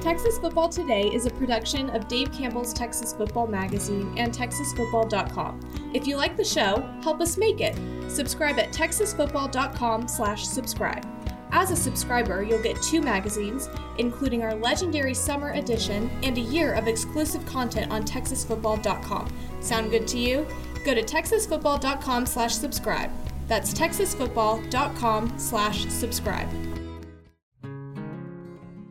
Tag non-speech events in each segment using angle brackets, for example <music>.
Texas Football Today is a production of Dave Campbell's Texas Football Magazine and TexasFootball.com. If you like the show, help us make it. Subscribe at Texasfootball.com/slash-subscribe. As a subscriber, you'll get two magazines, including our legendary summer edition and a year of exclusive content on TexasFootball.com. Sound good to you? Go to Texasfootball.com/slash-subscribe. That's TexasFootball.com/subscribe.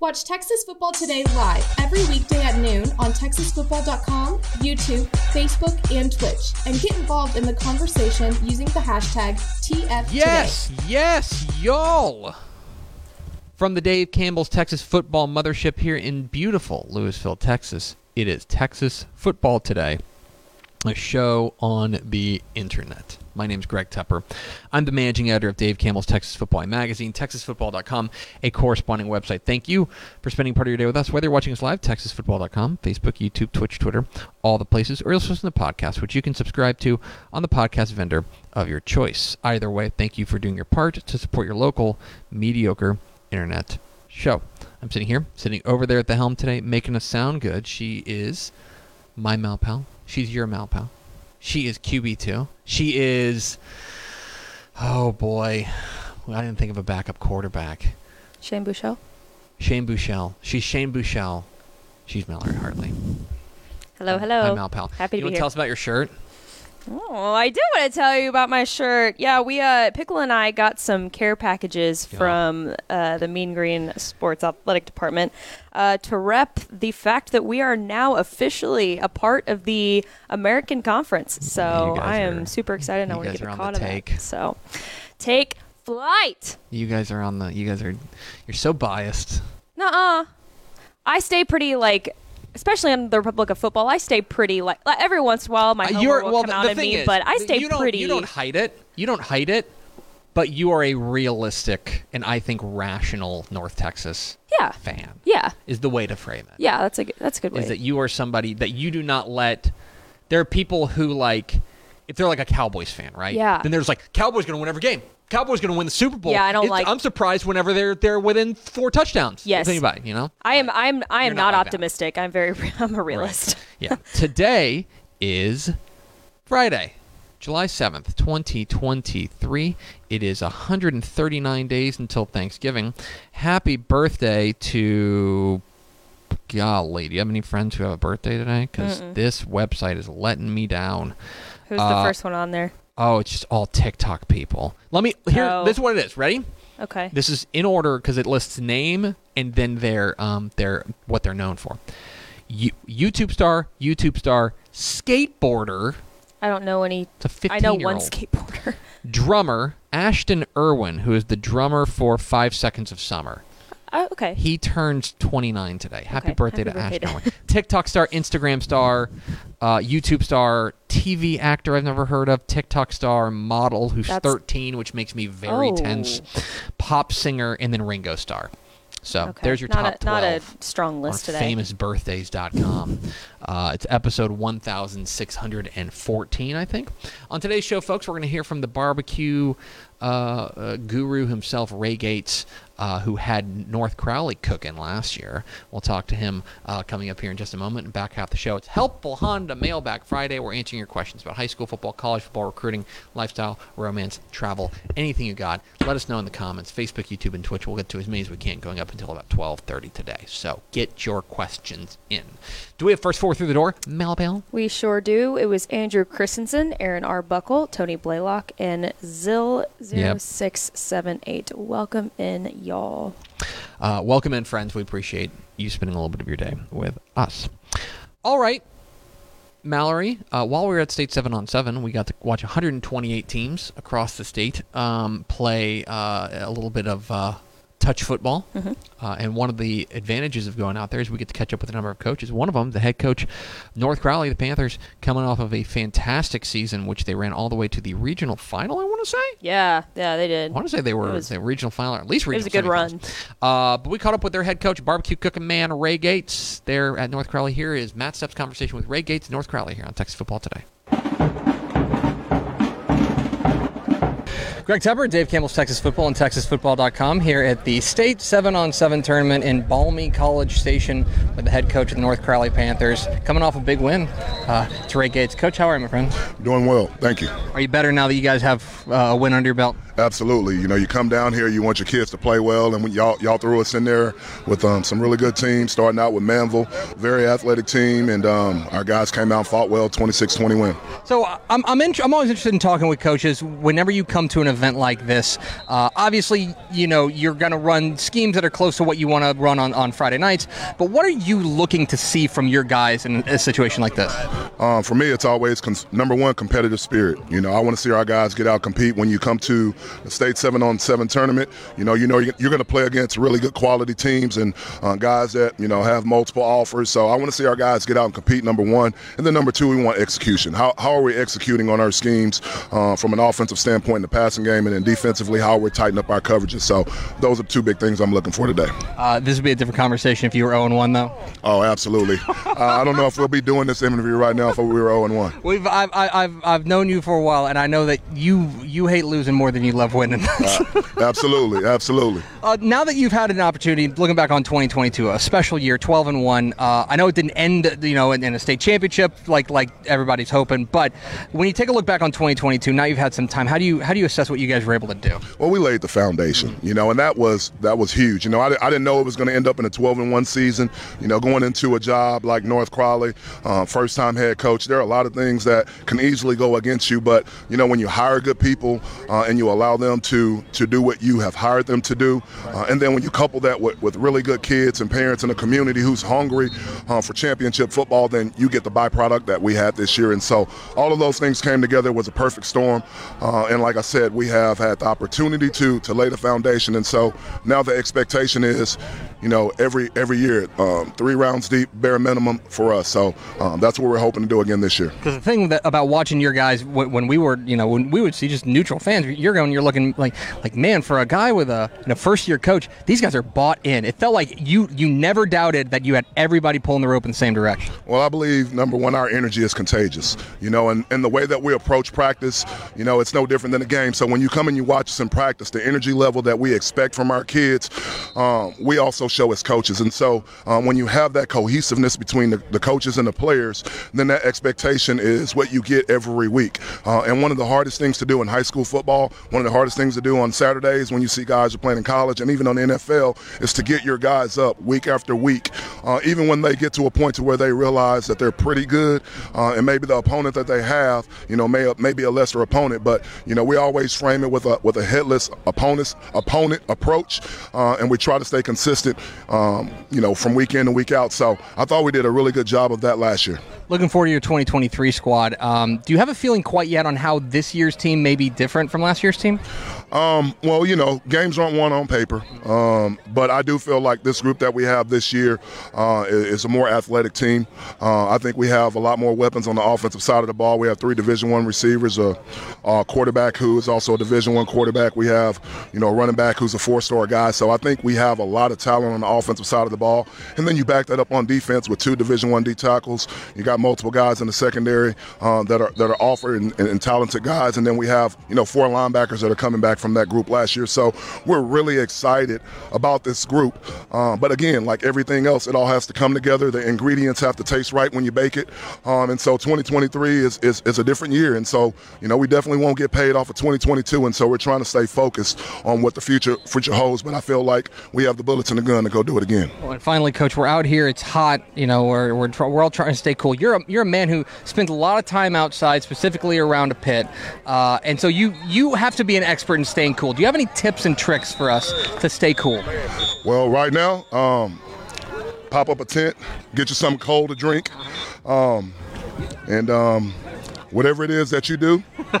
Watch Texas Football Today live every weekday at noon on TexasFootball.com, YouTube, Facebook, and Twitch, and get involved in the conversation using the hashtag TFToday. Yes, yes, y'all. From the Dave Campbell's Texas Football Mothership here in beautiful Lewisville, Texas, it is Texas Football Today, a show on the internet. My name is Greg Tepper. I'm the managing editor of Dave Campbell's Texas Football Magazine, TexasFootball.com, a corresponding website. Thank you for spending part of your day with us, whether you're watching us live, TexasFootball.com, Facebook, YouTube, Twitch, Twitter, all the places, or you'll listen to the podcast, which you can subscribe to on the podcast vendor of your choice. Either way, thank you for doing your part to support your local mediocre internet show. I'm sitting here, sitting over there at the helm today, making us sound good. She is my mal pal. She's your mal pal. She is QB2. She is, oh boy, I didn't think of a backup quarterback. Shane Buchel. Shane Buchel. She's Shane Buchel. She's Mallory Hartley. Hello, hello. Hi, Mal Pal. Happy you to want be to tell us about your shirt? Oh, I did want to tell you about my shirt. Yeah, we uh Pickle and I got some care packages Yeah. from uh, the Mean Green Sports Athletic Department uh, to rep the fact that we are now officially a part of the American Conference. So I am are- super excited. and I want to get a on caught take. that. So take flight. You guys are on the. You guys are. You're so biased. Nuh-uh. I stay pretty like. Especially on the Republic of Football, I stay pretty like, like every once in a while my Uh, you're will well. come the out the at me, is, but I stay you don't, pretty. You don't hide it. You don't hide it. But you are a realistic and I think rational North Texas yeah, fan. yeah, Is the way to frame it. yeah. That's a good, that's a good way. Is that you are somebody that you do not let. There are people who like, if they're like a Cowboys fan, right? Yeah. Then there's like Cowboys going to win every game. Cowboys going to win the Super Bowl. Yeah, I don't It's- like- I'm surprised whenever they're they're within four touchdowns. Yes. Anybody, you know. I am I'm I am not not, like that. optimistic. I'm very <laughs> I'm a realist. Yeah. <laughs> Today is Friday, July 7th, 2023. It is 139 days until Thanksgiving. Happy birthday to. Golly, do you have any friends who have a birthday today? Because this website is letting me down. Who's Uh, the first one on there? Oh, it's just all TikTok people. Let me here. Oh. This is what it is. Ready? Okay. This is in order because it lists name and then their um their what they're known for. You, YouTube star, YouTube star, skateboarder. I don't know any. It's a 15 I know one skateboarder. <laughs> drummer, Ashton Irwin, who is the drummer for Five Seconds of Summer. Oh, okay. He turns 29 today. Happy Okay, birthday happy to birthday to- Irwin. TikTok star, Instagram star, uh, YouTube star, TV actor I've never heard of, TikTok star, model who's That's- 13, which makes me very Oh. tense, pop singer, and then Ringo Starr. So Okay. there's your not top a, 12 Not a strong list on today. famousbirthdays.com. Uh, it's episode 1614, I think. On today's show, folks, we're going to hear from the barbecue uh, uh, guru himself, Ray Gates, uh, who had North Crowley cooking last year. We'll talk to him uh, coming up here in just a moment. And back half the show, it's Helpful Honda Mailbag Friday. We're answering your questions about high school football, college football, recruiting, lifestyle, romance, travel, anything you got. Let us know in the comments. Facebook, YouTube, and Twitch. We'll get to as many as we can going up until about 12:30 today. So get your questions in. Do we have first four through the door? Malbell? We sure do. It was Andrew Christensen, Aaron Arbuckle, Tony Blaylock, and Zill 0678. Welcome in, y'all. Uh, welcome in, friends. We appreciate you spending a little bit of your day with us. All right, Mallory. Uh, while we were at State Seven on Seven, we got to watch 128 teams across the state um, play uh, a little bit of uh, touch football. Uh, and one of the advantages of going out there is we get to catch up with a number of coaches. One of them, the head coach, North Crowley, the Panthers, coming off of a fantastic season, which they ran all the way to the regional final. I want to say. Yeah, yeah, they did. I want to say they were was- the regional final, or at least regional. It was a good run. Uh, but we caught up with their head coach, barbecue cooking man Ray Gates, there at North Crowley. Here is Matt Stepp's conversation with Ray Gates, North Crowley, here on Texas Football Today. Greg Tepper, Dave Campbell's Texas Football and TexasFootball.com here at the State 7 on 7 tournament in Balmy College Station with the head coach of the North Crowley Panthers. Coming off a big win. Uh, it's Ray Gates. Coach, how are you, my friend? Doing well, thank you. Are you better now that you guys have uh, a win under your belt? Absolutely. You know, you come down here, you want your kids to play well, and when y'all y'all threw us in there with um, some really good teams, starting out with Manvel, very athletic team, and um, our guys came out and fought well, 26-20 win. So I'm I'm, int- I'm always interested in talking with coaches whenever you come to an event like this. Uh, obviously, you know you're going to run schemes that are close to what you want to run on, on Friday nights. But what are you looking to see from your guys in a situation like this? Um, for me, it's always cons- number one competitive spirit. You know, I want to see our guys get out compete. When you come to the state seven on seven tournament, you know, you know you're, you're going to play against really good quality teams and uh, guys that you know have multiple offers. So I want to see our guys get out and compete. Number one, and then number two, we want execution. How, how are we executing on our schemes uh, from an offensive standpoint in the passing game, and then defensively, how we're tightening up our coverages. So those are two big things I'm looking for today. Uh, this would be a different conversation if you were 0 1, though. Oh, absolutely. <laughs> uh, I don't know if we'll be doing this interview right now if we were 0 1. We've I've, I- I've I've known you for a while, and I know that you you hate losing more than you love winning. <laughs> Absolutely, absolutely. uh, now that you've had an opportunity, looking back on 2022, a special year, 12 and one. Uh, I know it didn't end, you know, in, in a state championship like like everybody's hoping, but when you take a look back on 2022, now you've had some time. How do you how do you assess what you guys were able to do? Well, we laid the foundation, you know, and that was that was huge. You know, I, I didn't know it was going to end up in a 12 and one season. You know, going into a job like North Crowley, uh, first time head coach. There are a lot of things that can easily go against you, but you know, when you hire good people uh, and you allow them to to do what you have hired them to do, uh, and then when you couple that with, with really good kids and parents in a community who's hungry uh, for championship football, then you get the byproduct that we had this year. And so all of those things came together. Was a perfect storm. Uh, and like I said, we have had the opportunity to to lay the foundation. And so now the expectation is, you know, every every year, um, three rounds deep, bare minimum for us. So um, that's what we're hoping to do again this year. Because the thing that about watching your guys when, we were, you know, when we would see just neutral fans, you're going, you're looking like, like man, for a guy with a, know, first year coach, these guys are bought in. It felt like you you never doubted that you had everybody pulling the rope in the same direction. Well, I believe number one, our energy is contagious. You know, and, and the way that we approach practice, you know, it's no different than a game. So when you come and you watch us in practice, the energy level that we expect from our kids, um, we also show as coaches. And so um, when you have that cohesiveness between the, the coaches and the players, then that expectation is what you get every week. Uh, and one of the hardest things to do in high school football, one of the hardest things to do on Saturdays when you see guys are playing in college and even on the NFL is to get your guys up week after week, uh, even when they get to a point to where they realize that they're pretty good, uh, and maybe the opponent that they have, you know, may be a lesser opponent, but you know, we always frame it with a with a headless opponent opponent approach, uh, and we try to stay consistent, um, you know, from week in and week out. So I thought we did a really good job of that last year. Looking forward to your 2023 squad. Um, do you have a feeling quite yet on how this year's team may be different from last year's team? Um, well, you know, games aren't won on paper, um, but I do feel like this group that we have this year uh, is, a more athletic team. Uh, I think we have a lot more weapons on the offensive side of the ball. We have three Division One receivers, a, a quarterback who is also a Division One quarterback. We have, you know, a running back who's a four-star guy. So I think we have a lot of talent on the offensive side of the ball, and then you back that up on defense with two Division One D tackles. You got multiple guys in the secondary uh, that are that are offered and, and, and talented guys, and then we have, you know, four linebackers that are coming back from that group last year. So we're really excited about this group. Um, but again, like everything else, it all has to come together. The ingredients have to taste right when you bake it. Um, and so 2023 is, is, is a different year. And so, you know, we definitely won't get paid off of 2022. And so we're trying to stay focused on what the future future holds. But I feel like we have the bullets in the gun to go do it again. Well, and finally, Coach, we're out here. It's hot. You know, we're we're, we're all trying to stay cool. You're a, you're a man who spends a lot of time outside, specifically around a pit, uh, and so you you have to be an expert in staying cool. Do you have any tips and tricks for us to stay cool? Well, right now, um, pop up a tent, get you something cold to drink, um, and um, whatever it is that you do, <laughs>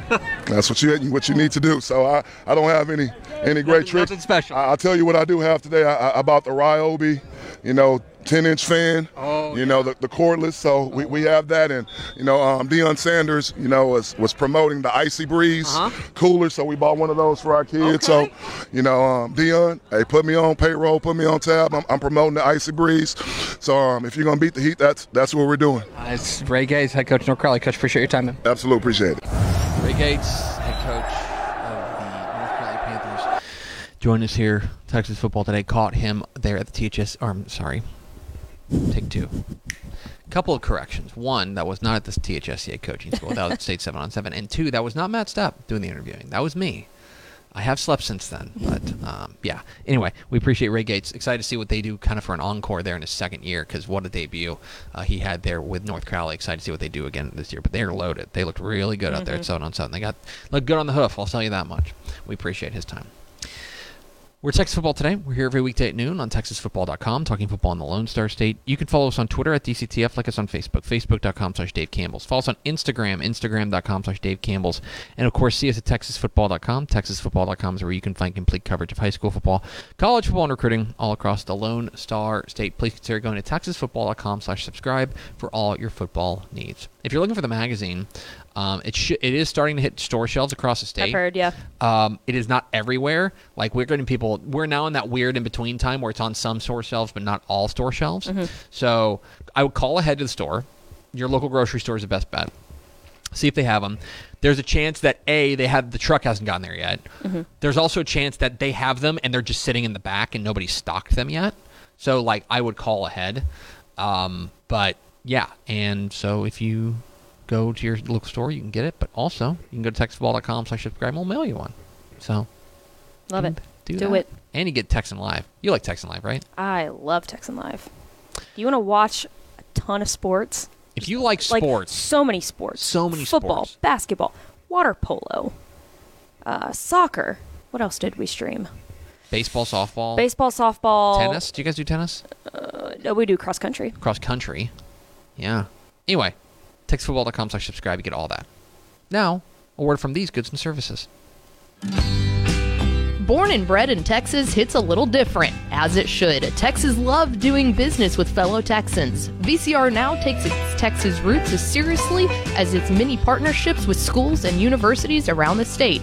that's what you what you need to do. So I, I don't have any any great tricks. nothing special. I, will tell you what I do have today. I, I, bought the Ryobi, you know, 10 inch fan, Oh, you know, the, the cordless. So we, we have that. And, you know, um, Deion Sanders, you know, was, was promoting the Icy Breeze Uh-huh. cooler. So we bought one of those for our kids. So, you know, um, Deion, hey, put me on payroll, put me on tab. I'm, I'm promoting the Icy Breeze. So um, if you're going to beat the heat, that's that's what we're doing. Uh, it's Ray Gates, head coach North Crowley. Coach, appreciate your time, man. Absolutely appreciate it. Ray Gates, joined us here. Texas football today caught him there at the THS. Or I'm sorry, take two. Couple of corrections. One, that was not at the THSCA coaching school. That was at State <laughs> Seven on Seven. And two, that was not Matt Stepp doing the interviewing. That was me. I have slept since then, but um, yeah. Anyway, we appreciate Ray Gates. Excited to see what they do, kind of for an encore there in his second year, because what a debut uh, he had there with North Crowley. Excited to see what they do again this year. But they're loaded. They looked really good out there at seven on seven. They got looked good on the hoof. I'll tell you that much. We appreciate his time. We're Texas Football Today. We're here every weekday at noon on TexasFootball.com, talking football in the Lone Star State. You can follow us on Twitter at DCTF, like us on Facebook, Facebook.com slash Dave Campbell's. Follow us on Instagram, Instagram.com slash Dave Campbell's. And of course, see us at TexasFootball.com. TexasFootball.com is where you can find complete coverage of high school football, college football, and recruiting all across the Lone Star State. Please consider going to TexasFootball.com slash subscribe for all your football needs. If you're looking for the magazine, um, it, sh- it is starting to hit store shelves across the state. I've heard, yeah. Um, it is not everywhere. Like we're getting people. We're now in that weird in between time where it's on some store shelves, but not all store shelves. So I would call ahead to the store. Your local grocery store is the best bet. See if they have them. There's a chance that a they have the truck hasn't gotten there yet. There's also a chance that they have them and they're just sitting in the back and nobody's stocked them yet. So like I would call ahead. Um, but yeah, and so if you go to your local store, you can get it. But also you can go to textball.com slash subscribe. and We'll mail you one. So Love it. do, Do it. And you get Texan Live. You like Texan Live, right? I love Texan Live. You want to watch a ton of sports? If you like Like sports, so many sports. So many sports. Football, sports. basketball, water polo, uh, soccer. What else did we stream? baseball, softball, Baseball, softball, tennis. Do you guys do tennis? No, we do cross country. Cross country. Yeah. Anyway, textfootball.com slash subscribe. You get all that. Now, a word from these goods and services. Born and bred in Texas hits a little different, as it should. Texas love doing business with fellow Texans. VCR now takes its Texas roots as seriously as its many partnerships with schools and universities around the state.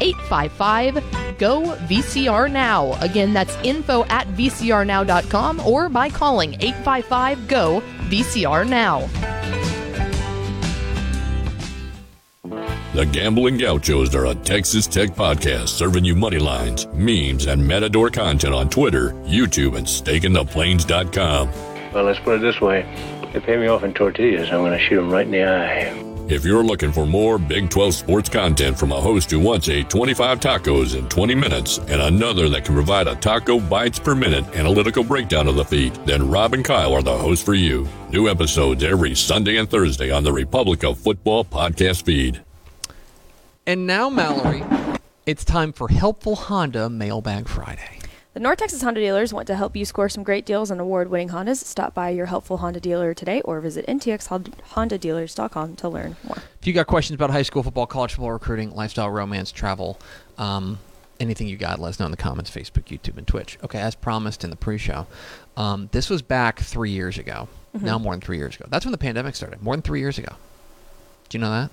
855 GO VCR Now. Again, that's info at vcrnow.com or by calling 855 GO VCR Now. The Gambling Gauchos are a Texas Tech podcast serving you money lines, memes, and matador content on Twitter, YouTube, and stakeintheplains.com. Well, let's put it this way. They pay me off in tortillas. I'm going to shoot them right in the eye. If you're looking for more Big 12 sports content from a host who wants a 25 tacos in 20 minutes and another that can provide a taco bites per minute analytical breakdown of the feed, then Rob and Kyle are the hosts for you. New episodes every Sunday and Thursday on the Republic of Football podcast feed. And now, Mallory, it's time for Helpful Honda Mailbag Friday. The North Texas Honda dealers want to help you score some great deals on award winning Hondas. Stop by your helpful Honda dealer today or visit ntxhondadealers.com to learn more. If you got questions about high school football, college football, recruiting, lifestyle, romance, travel, um, anything you got, let us know in the comments, Facebook, YouTube, and Twitch. Okay, as promised in the pre-show, um, this was back three years ago. Now more than three years ago. That's when the pandemic started. More than three years ago. Do you know that?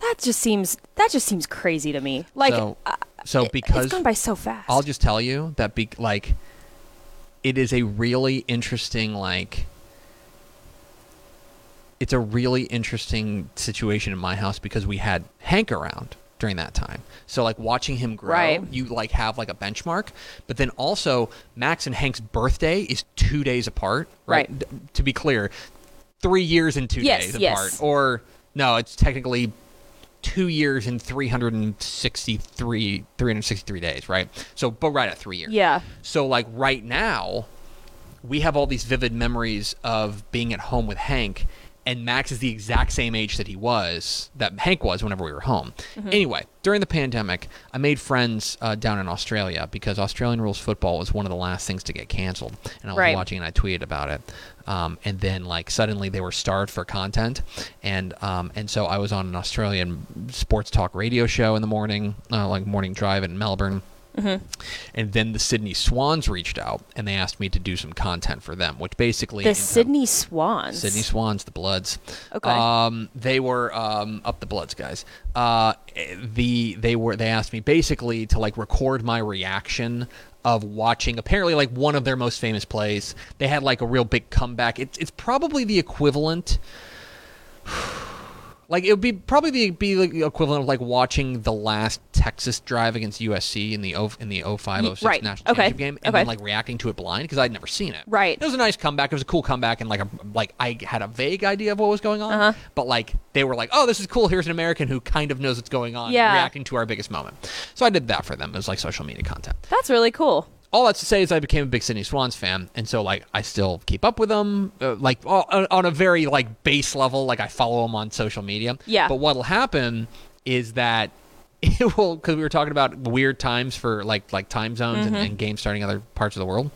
That just seems that just seems crazy to me. Like so, uh, so because it's gone by so fast. I'll just tell you that be like it is a really interesting like it's a really interesting situation in my house because we had Hank around during that time. So like watching him grow, Right. you like have like a benchmark. But then also Max and Hank's birthday is two days apart, right? Right. D- to be clear, three years and two Yes, days yes. apart, or no, it's technically two years and 363 363 days right so but right at three years Yeah. so like right now, we have all these vivid memories of being at home with Hank, and Max is the exact same age that he was that Hank was whenever we were home. Anyway, during the pandemic, I made friends uh, down in Australia because Australian rules football was one of the last things to get canceled, and I was Right. watching and I tweeted about it. Um, and then like suddenly they were starved for content, and um, and so I was on an Australian sports talk radio show in the morning, uh, like morning drive in Melbourne. And then the Sydney Swans reached out and they asked me to do some content for them, which basically The Sydney Swans. Sydney Swans, the Bloods. Okay. Um, they were um, up the Bloods, guys. Uh, the they were they asked me basically to like record my reaction of watching apparently like one of their most famous plays. They had like a real big comeback. It's it's probably the equivalent. Like it would be probably the, be the equivalent of like watching the last Texas drive against USC in the o, in the 05 06 right. national Okay. championship game, and Okay. then like reacting to it blind because I'd never seen it. Right. It was a nice comeback. It was a cool comeback, and like a, like I had a vague idea of what was going on, Uh-huh. but like they were like, "Oh, this is cool. Here's an American who kind of knows what's going on, Yeah. reacting to our biggest moment." So I did that for them. It was like social media content That's really cool. All that's to say is I became a big Sydney Swans fan, and so like I still keep up with them, uh, like on, on a very like base level. Like I follow them on social media. Yeah. But what'll happen is that <laughs> it will because we were talking about weird times for like like time zones and, and games starting other parts of the world.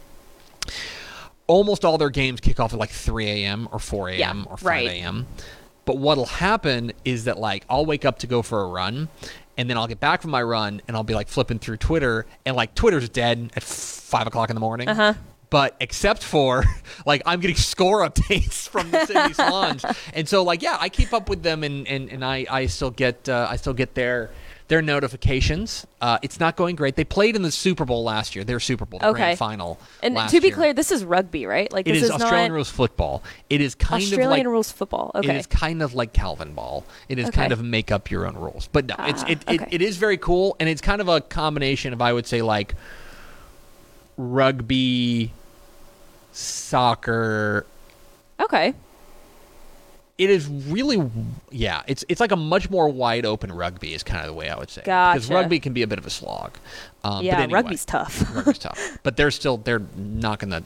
Almost all their games kick off at like 3 a.m. or 4 a.m. Yeah, or 5 right. a.m. But what'll happen is that like I'll wake up to go for a run, and then I'll get back from my run, and I'll be like flipping through Twitter, and like Twitter's dead at five o'clock in the morning. Uh-huh. But except for <laughs> like I'm getting score <laughs> updates from the Sydney <laughs> Swans, and so like yeah, I keep up with them, and and, and I I still get uh, I still get their their notifications. Uh, it's not going great. They played in the Super Bowl last year. Their Super Bowl Okay. grand final. And to be year. clear, this is rugby, right? Like It this is, is, Australian not rules football. It is kind Australian of like rules football. Okay. it is kind of like Calvin Ball. It is Okay. kind of make up your own rules. But no, it's Ah, it, it, okay. it is very cool and it's kind of a combination of I would say like rugby, soccer. okay. It is really yeah, it's it's like a much more wide open rugby is kind of the way I would say. Because rugby can be a bit of a slog. Um, but yeah, anyway, rugby's tough. <laughs> rugby's tough. But they're still they're knocking the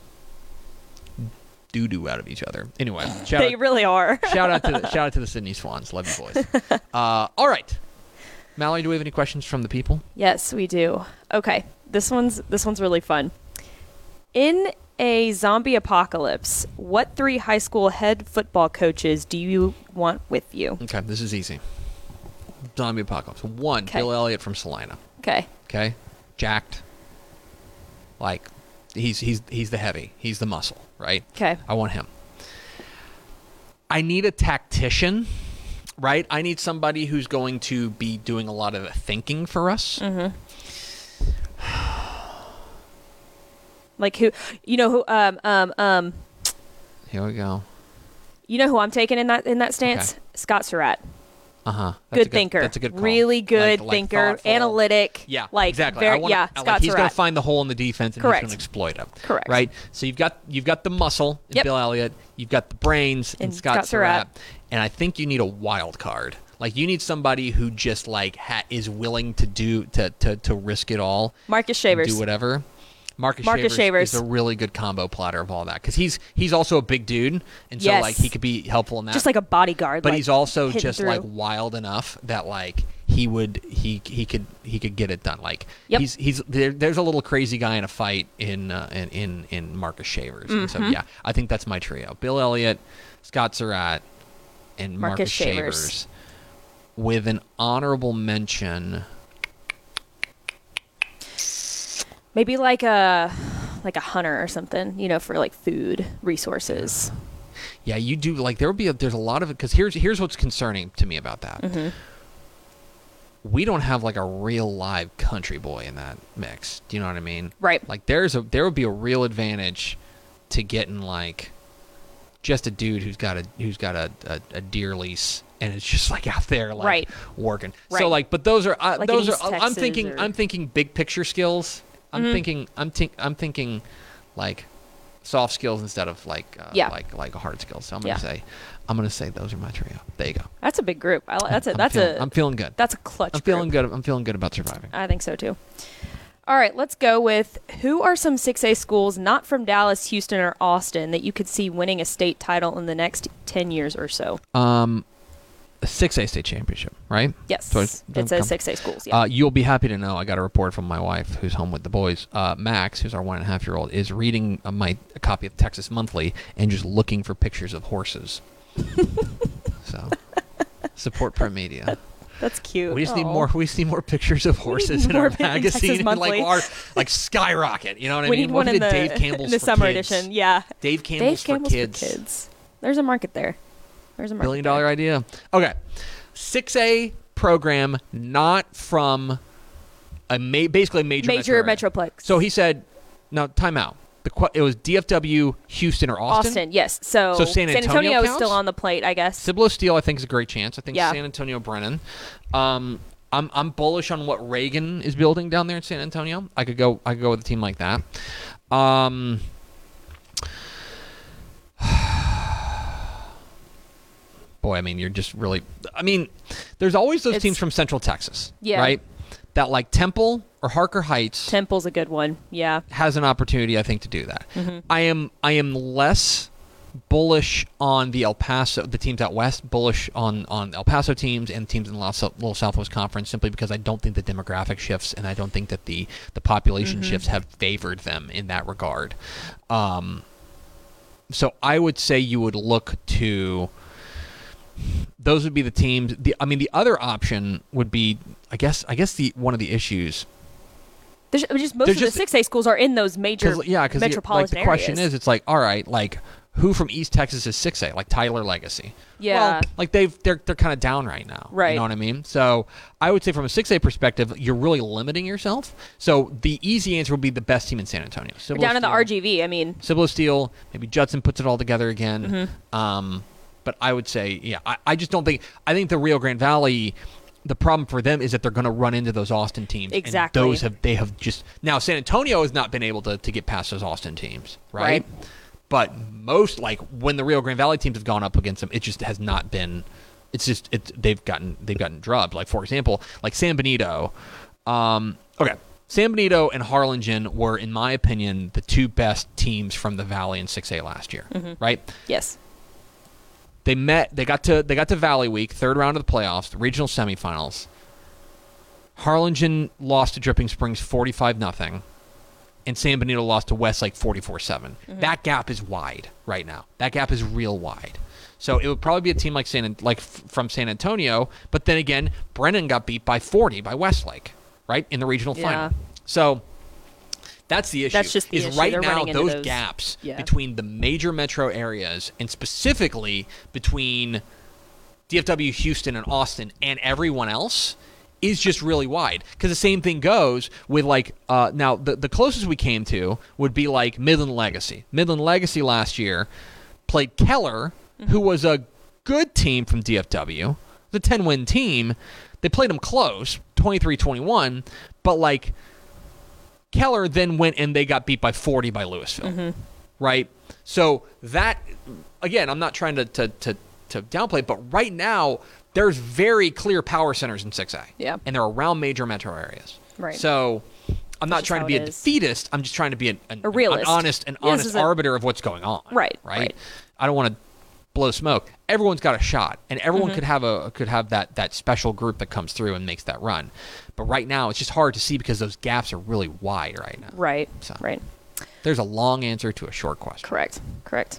doo doo out of each other. Anyway, <laughs> shout they out, really are. <laughs> shout out to the, shout out to the Sydney Swans. Love you boys. Uh, all right, Mallory, do we have any questions from the people? Yes, we do. Okay, this one's this one's really fun. In a zombie apocalypse, what three high school head football coaches do you want with you? Okay, this is easy. Zombie apocalypse. One, Okay. Bill Elliott from Celina. Okay. Okay, jacked. Like, he's he's he's the heavy. He's the muscle, right? Okay. I want him. I need a tactician, right? I need somebody who's going to be doing a lot of the thinking for us. Mm. Like who? You know who? Um um um. Here we go. You know who I'm taking in that in that stance? Okay. Scott Surratt. Uh huh. Good, thinker. That's a good call. Really good Like- like thinker. thoughtful. analytic. Yeah, Like exactly. Very, wanna, yeah. like, Scott he's going to find the hole in the defense and Correct. he's going to exploit it. Correct. Right. So you've got you've got the muscle in Yep. Bill Elliott. You've got the brains in And Scott, Scott Surratt. Surratt, and I think you need a wild card. Like you need somebody who just like ha- is willing to do to to to risk it all. Marcus Shavers. Do whatever. Marcus, Marcus Shavers, Shavers. is a really good combo plotter of all that because he's he's also a big dude, and so Yes. like he could be helpful in that. Just like a bodyguard. but like, he's also just through. like wild enough that like he would he he could he could get it done. Like Yep. he's he's there, there's a little crazy guy in a fight in uh, in, in in Marcus Shavers. And so Mm-hmm. yeah, I think that's my trio: Bill Elliott, Scott Surratt, and Marcus Marcus, Shavers. Shavers. With an honorable mention, maybe like a like a hunter or something. You know, for like food resources. yeah, you do like there would be a, there's a lot of it because here's here's what's concerning to me about that. Mm-hmm. We don't have like a real live country boy in that mix. Do you know what I mean? Right. Like there's a there would be a real advantage to getting like just a dude who's got a who's got a, a, a deer lease and it's just like out there like Right. working. Right. So like, but those are uh, Like those are. East I'm thinking. or- I'm thinking big picture skills. I'm Mhm. thinking. I'm think. I'm thinking, like soft skills instead of like uh, Yeah. like like hard skills. So I'm gonna Yeah. say, I'm gonna say those are my trio. There you go. That's a big group. I, that's a I'm that's feeling, a I'm feeling good. that's a clutch. I'm group. feeling good. I'm feeling good about surviving. I think so too. All right, let's go with who are some 6A schools not from Dallas, Houston, or Austin that you could see winning a state title in the next 10 years or so? Um, a six A state championship, right? Yes. So it says 6A schools, yeah. Uh, you'll be happy to know I got a report from my wife, who's home with the boys. Uh, Max, who's our one and a half year old, is reading uh, my a copy of Texas Monthly and just looking for pictures of horses. <laughs> so, support print media. That's cute. We just need more. We need more pictures of horses in our pic- in Texas magazine, and <laughs> like our, like skyrocket. You know what I we mean? need one in the, Dave Campbell's in the summer kids? edition. Yeah. Dave Campbell's, Dave Campbell's for kids. kids. There's a market there. There's a. Billion there. idea. Okay, six A program not from a ma- basically a major Major metro metroplex. So he said, "Now time out. The qu- it was DFW, Houston, or Austin. Austin, yes. So, So San Antonio is counts? still on the plate, I guess. Cibolo Steele, I think, is a great chance. I think Yeah. San Antonio, Brennan. Um, I'm I'm bullish on what Reagan is building down there in San Antonio. I could go I could go with a team like that. Um, boy, I mean, you're just really. I mean, there's always those It's- teams from Central Texas, Yeah. right? That like Temple or Harker Heights Temple's a good one. Yeah. has an opportunity, I think, to do that. Mhm. I am I am less bullish on the El Paso, the teams out west, bullish on on El Paso teams and teams in the Little Southwest Conference, simply because I don't think the demographic shifts and I don't think that the the population Mhm. shifts have favored them in that regard. Um, so I would say you would look to those would be the teams. The I mean, the other option would be, I guess, I guess the one of the issues There's just most There's of just- the six A schools are in those major Cause, yeah, because metropolitan like, the question is, it's like, all right, like who from East Texas is six A? Like Tyler Legacy. Yeah. Well, like they've they're they're kind of down right now. Right. You know what I mean? So I would say from a six A perspective, you're really limiting yourself. So the easy answer would be the best team in San Antonio. Cibolo down in the RGV. I mean, Cibolo Steele. Maybe Judson puts it all together again. Mm-hmm. Um, but I would say, yeah, I, I just don't think. I think the Rio Grande Valley. The problem for them is that they're going to run into those Austin teams. and Exactly. those have they have just now. San Antonio has not been able to, to get past those Austin teams, right? Right. But most like when the Rio Grande Valley teams have gone up against them, it just has not been. It's just it they've gotten they've gotten drubbed. Like for example, like San Benito. Um, okay, San Benito and Harlingen were, in my opinion, the two best teams from the Valley in 6A last year. Right? yes. They met. They got to they got to Valley Week, third round of the playoffs, the regional semifinals. Harlingen lost to Dripping Springs 45 nothing, and San Benito lost to Westlake 44 7. Mm-hmm. That gap is wide right now. That gap is real wide. So it would probably be a team like San like f- from San Antonio, but then again, Brennan got beat by 40 by Westlake, right in the regional Yeah. final. So that's the issue. That's just the is issue. right They're now those, those- gaps Yeah. between the major metro areas and specifically between DFW, Houston, and Austin, and everyone else is just really wide. Because the same thing goes with like uh, now the the closest we came to would be like Midland Legacy. Midland Legacy last year played Keller, who was a good team from DFW, the 10 win team. They played them close, 23-21, but like Keller then went and they got beat by 40 by Lewisville. Mm-hmm. Right? So that again, I'm not trying to to to, to downplay, but right now there's very clear power centers in 6A. Yeah. And they're around major metro areas. Right. So I'm not trying to be a is. defeatist. I'm just trying to be an, an, A realist. an honest, an Yeah, honest is a- arbiter of what's going on. Right, Right. right. I don't want to blow smoke. Everyone's got a shot, and everyone Mm-hmm. could have a could have that that special group that comes through and makes that run. But right now, it's just hard to see because those gaps are really wide right now. Right. So. Right. There's a long answer to a short question. Correct. Correct.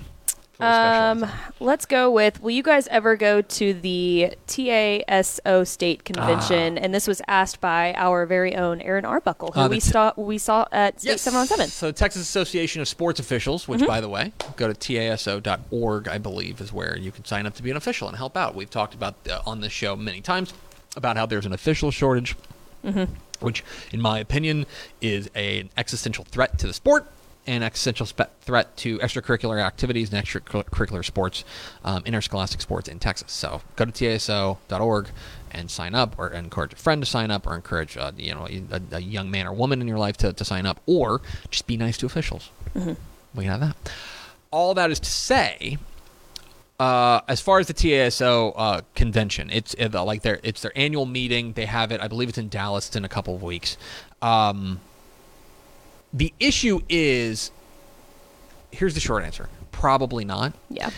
Um, let's go with. Will you guys ever go to the TASO state convention? And this was asked by our very own Aaron Arbuckle, who Ah. Uh, we t- saw we saw at State Seven on Seven. So Texas Association of Sports Officials, Mm-hmm. which by the way, go to taso.org, I believe, is where you can sign up to be an official and help out. We've talked about uh, on this show many times about how there's an official shortage, Mm-hmm. which, in my opinion, is a, an existential threat to the sport. An existential threat to extracurricular activities and extracurricular sports, um, interscholastic sports in Texas. So go to taso.org and sign up, or encourage a friend to sign up, or encourage uh, you know a, a, young man or woman in your life to, to sign up, or just be nice to officials. Mm-hmm. We can have that. All that is to say, uh, as far as the TASO uh, convention, it's uh, like their it's their annual meeting. They have it. I believe it's in Dallas. In a couple of weeks. Um, the issue is here's the short answer probably not. Yeah.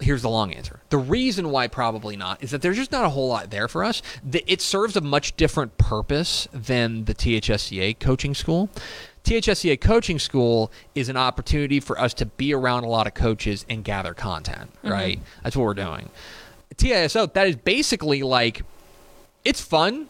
Here's the long answer. The reason why probably not is that there's just not a whole lot there for us. It serves a much different purpose than the THSCA coaching school. THSCA coaching school is an opportunity for us to be around a lot of coaches and gather content, Mm-hmm. right? That's what we're doing. TASO, that is basically like it's fun.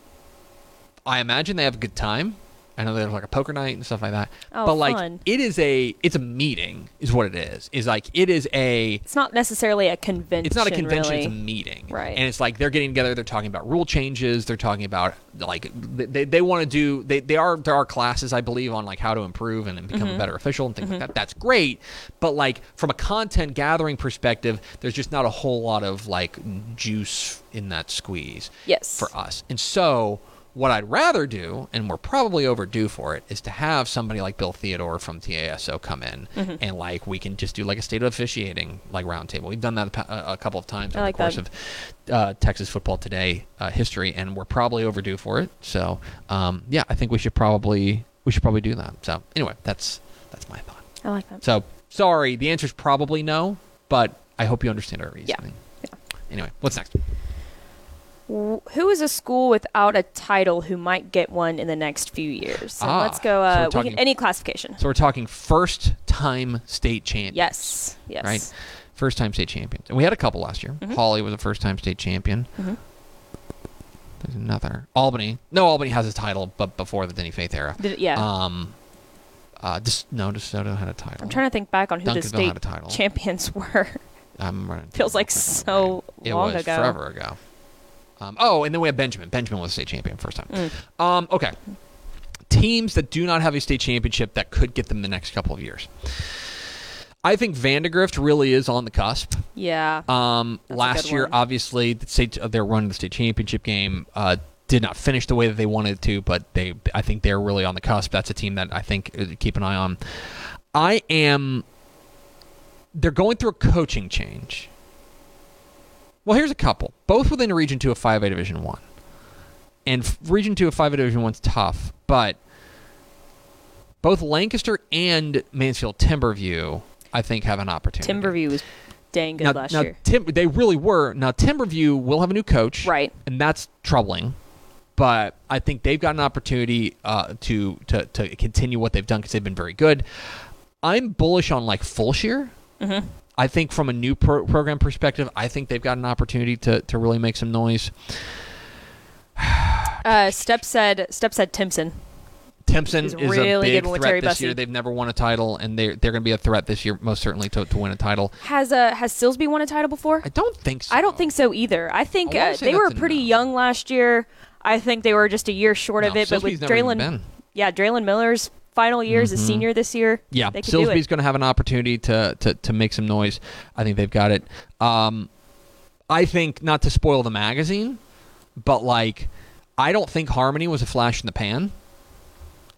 I imagine they have a good time. I know there's like a poker night and stuff like that. Oh, but like fun. it is a it's a meeting is what it is. Is like it is a It's not necessarily a convention. it's not a convention, really. it's a meeting. Right. And it's like they're getting together, they're talking about rule changes, they're talking about like they, they want to do they, they are there are classes I believe on like how to improve and, become Mm-hmm. a better official and things like that. That's great. But like from a content gathering perspective, there's just not a whole lot of like juice in that squeeze Yes. for us. And so what I'd rather do, and we're probably overdue for it, is to have somebody like Bill Theodore from TASO come in Mm-hmm. and like we can just do like a state of officiating like roundtable. We've done that a, a a couple of times in like the course that. of uh, Texas football today uh, history, and we're probably overdue for it. So um, yeah, I think we should probably we should probably do that. So anyway, that's that's my thought. I like that. So sorry, the answer is probably no, but I hope you understand our reasoning. Yeah. Yeah. Anyway, what's next? Who is a school without a title who might get one in the next few years? So Ah, let's go. so Uh, we talking- can, any classification. So we're talking first time state champion. Yes. Yes. Right? First time state champions. And we had a couple last year. Mm-hmm. Hawley was a first time state champion. There's another. Albany. No, Albany has a title, but before the Denney Faith era. Did it- yeah. Um, uh, Dis- no, DeSoto had a title. I'm trying to think back on who the state title. champions <laughs> were. I'm running- Feels like so It long was ago. forever ago. Um, oh, and then we have Benjamin. Benjamin was a state champion first time. Mm. Um, okay. Teams that do not have a state championship that could get them the next couple of years. I think Vandegrift really is on the cusp. Yeah. Um, last year, obviously, the state uh, their run of the state championship game uh, did not finish the way that they wanted to, but they I think they're really on the cusp. That's a team that I think uh, keep an eye on. I am. They're going through a coaching change. Well, here's a couple, both within Region Two of Five A Division One, and Region Two of Five A Division One's tough, but both Lancaster and Mansfield Timberview, I think, have an opportunity. Timberview was dang good Now, last now year. Tim, they really were. Now Timberview will have a new coach, Right. And that's troubling. But I think they've got an opportunity uh, to to to continue what they've done because they've been very good. I'm bullish on like Fulshear. Mm-hmm. I think from a new pro- program perspective, I think they've got an opportunity to, to really make some noise. <sighs> Uh, Stepp said. Stepp said Timpson. Timpson is really a big threat Terry this year. They've never won a title, and they're they're going to be a threat this year, most certainly to, to win a title. Has uh has Silsbee won a title before? I don't think so. I don't think so either. I think I uh, they were pretty no. young last year. I think they were just a year short of No, it. But with never even Draylon, been. yeah, Draylon Miller's final year as a senior this year. Yeah, Silsbee's going to have an opportunity to, to to make some noise. I think they've got it. Um, I think not to spoil the magazine, but like, I don't think Harmony was a flash in the pan.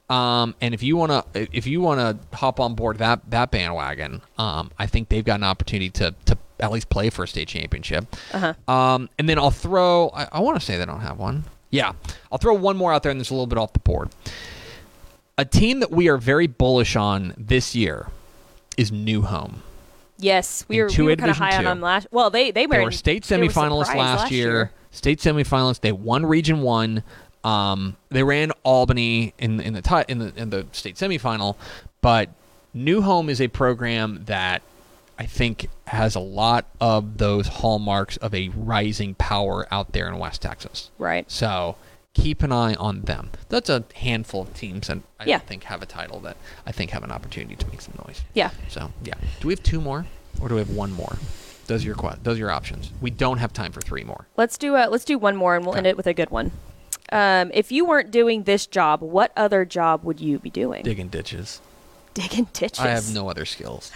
Um, and if you want to, if you want to hop on board that that bandwagon, um, I think they've got an opportunity to to at least play for a state championship. Uh-huh. Um, and then I'll throw. I, I want to say they don't have one. Yeah, I'll throw one more out there, and it's a little bit off the board. A team that we are very bullish on this year is New Home. Yes, we were, we 2A were kind of high on them last. Well, they they were, They were state they were semifinalists last, year, State semifinalists. They won Region One. Um, they ran Albany in in the ti- in the in the state semifinal, but New Home is a program that I think has a lot of those hallmarks of a rising power out there in West Texas. Right. So keep an eye on them. That's a handful of teams that I Yeah. think have a title that I think have an opportunity to make some noise. Yeah. So yeah, do we have two more, or do we have one more? Those are your those are your options. We don't have time for three more. Let's do uh, let's do one more, and we'll end it with a good one. Um, if you weren't doing this job, what other job would you be doing? Digging ditches. Digging ditches. I have no other skills.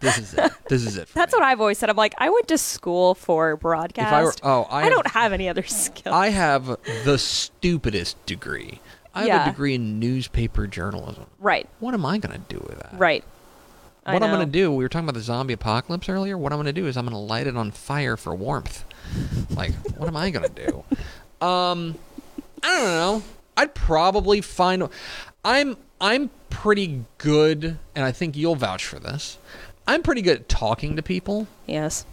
this is it. This is it. <laughs> That's me. what I've always said. I'm like, I went to school for broadcast. If I were, oh, I, I have- don't have any other skills. I have the stupidest degree. I have a degree in newspaper journalism. right, What am I going to do with that? right. I What I'm going to do, we were talking about the zombie apocalypse earlier. What I'm going to do is I'm going to light it on fire for warmth. Like, what am I going to do? Um, I don't know. I'd probably find. I'm I'm pretty good, and I think you'll vouch for this. I'm pretty good at talking to people, Yes.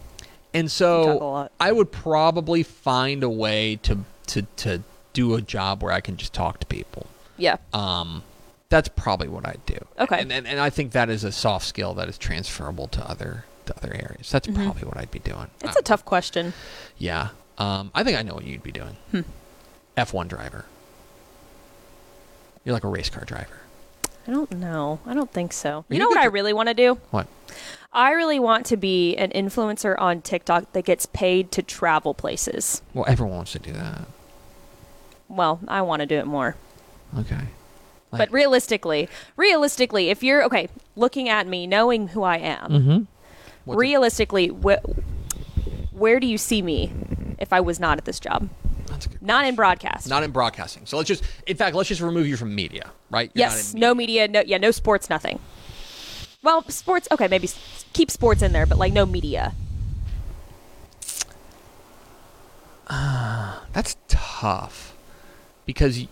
and You talk a so. I would probably find a way to to to do a job where I can just talk to people. Yeah. Um, that's probably what I'd do. Okay. And, and and I think that is a soft skill that is transferable to other to other areas. That's Mm-hmm. probably what I'd be doing. It's a tough question. yeah. Um, I think I know what you'd be doing. Hmm. F1 driver. You're like a race car driver. I don't know. I don't think so. You You know what I really want to do? What? I really want to be an influencer on TikTok that gets paid to travel places. Well, everyone wants to do that. Well, I want to do it more. Okay. But realistically, realistically, if you're okay, looking at me, knowing who I am, Mm-hmm. Realistically, wh- where do you see me if I was not at this job? That's Not in broadcast. Not in broadcasting. So let's just, in fact, let's just remove you from media, right? You're not yes, in no media, no yeah, no sports, nothing. Well, sports, okay, maybe keep sports in there, but like no media. That's tough because y-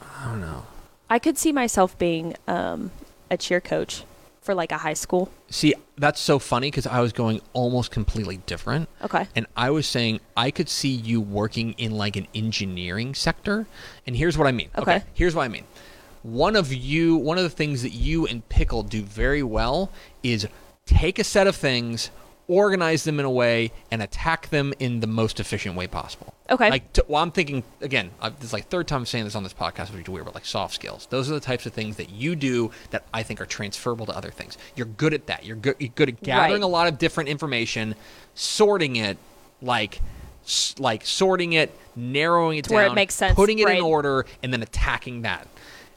I don't know. I could see myself being um, a cheer coach for like a high school. See, that's so funny because I was going almost completely different. Okay. And I was saying I could see you working in like an engineering sector. And here's what I mean. Okay. Here's what I mean. One of you, one of the things that you and Pickle do very well is take a set of things, organize them in a way, and attack them in the most efficient way possible. Okay. Like, to, well, I'm thinking again. I, this is like third time I'm saying this on this podcast, which is weird, but like soft skills. Those are the types of things that you do that I think are transferable to other things. You're good at that. You're good. You're good at gathering Right. a lot of different information, sorting it, like, s- like sorting it, narrowing it To down, where it makes sense, putting it right. in order, and then attacking that.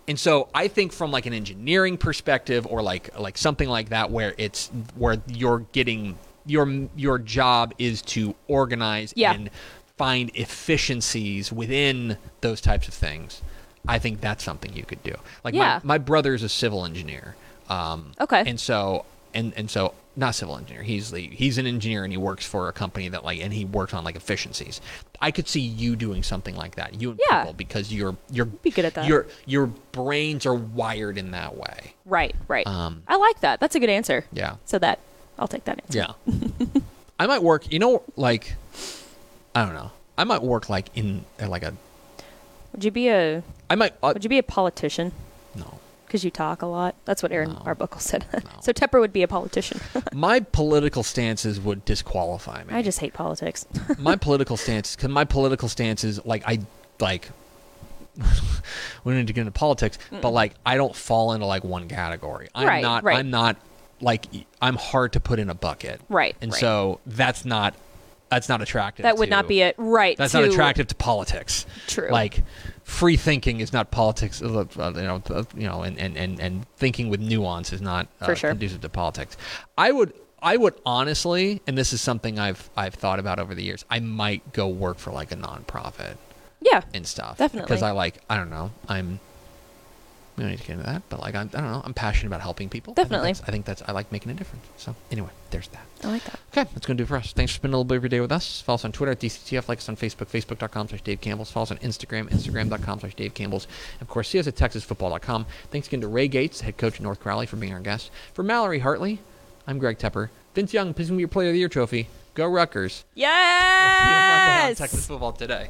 And so I think from like an engineering perspective or like like something like that where it's where you're getting your your job is to organize Yeah. and find efficiencies within those types of things. I think that's something you could do. Like Yeah. my, my brother's a civil engineer. Um, Okay. And so and and so not civil engineer. He's the he's an engineer and he works for a company that like and he works on like efficiencies. I could see you doing something like that. You and Yeah. people because you're you're Be good at that. Your your brains are wired in that way. Right, right. Um, I like that. That's a good answer. Yeah. So that I'll take that answer. Yeah. I might work, you know, like I don't know. I might work like in uh, like a Would you be a I might uh, Would you be a politician? no. Because you talk a lot. That's what Aaron No. Arbuckle said. No. <laughs> so Tepper would be a politician. <laughs> My political stances would disqualify me. I just hate politics. <laughs> my political stances because my political stances like I like we don't need to get into politics, but like I don't fall into like one category. I'm Right, not. right. I'm not like I'm hard to put in a bucket. Right, And right. so that's not that's not attractive. that would to- not be it. Right. That's to, not attractive to politics. True. Like free thinking is not politics. uh, uh, You know, uh, you know, and, and, and, and thinking with nuance is not uh, For sure. conducive to politics. I would. I would honestly, and this is something I've I've thought about over the years. I might go work for like a nonprofit Yeah. and stuff. Definitely. Because I like, I don't know, I'm. We don't need to get into that, but like, I'm, I don't know, I'm passionate about helping people. I think Definitely. I think that's, I like making a difference. So anyway, there's that. I like that. Okay, that's going to do it for us. Thanks for spending a little bit of your day with us. Follow us on Twitter at DCTF, like us on Facebook, facebook.com slash Dave Campbell's. Follow us on Instagram, instagram.com slash Dave Campbell's. And of course, see us at texasfootball.com. Thanks again to Ray Gates, head coach at North Crowley, for being our guest. For Mallory Hartley, I'm Greg Tepper. Vince Young, please me your Player of the Year trophy. Go Rutgers. We'll see you on Yes. Texas football today.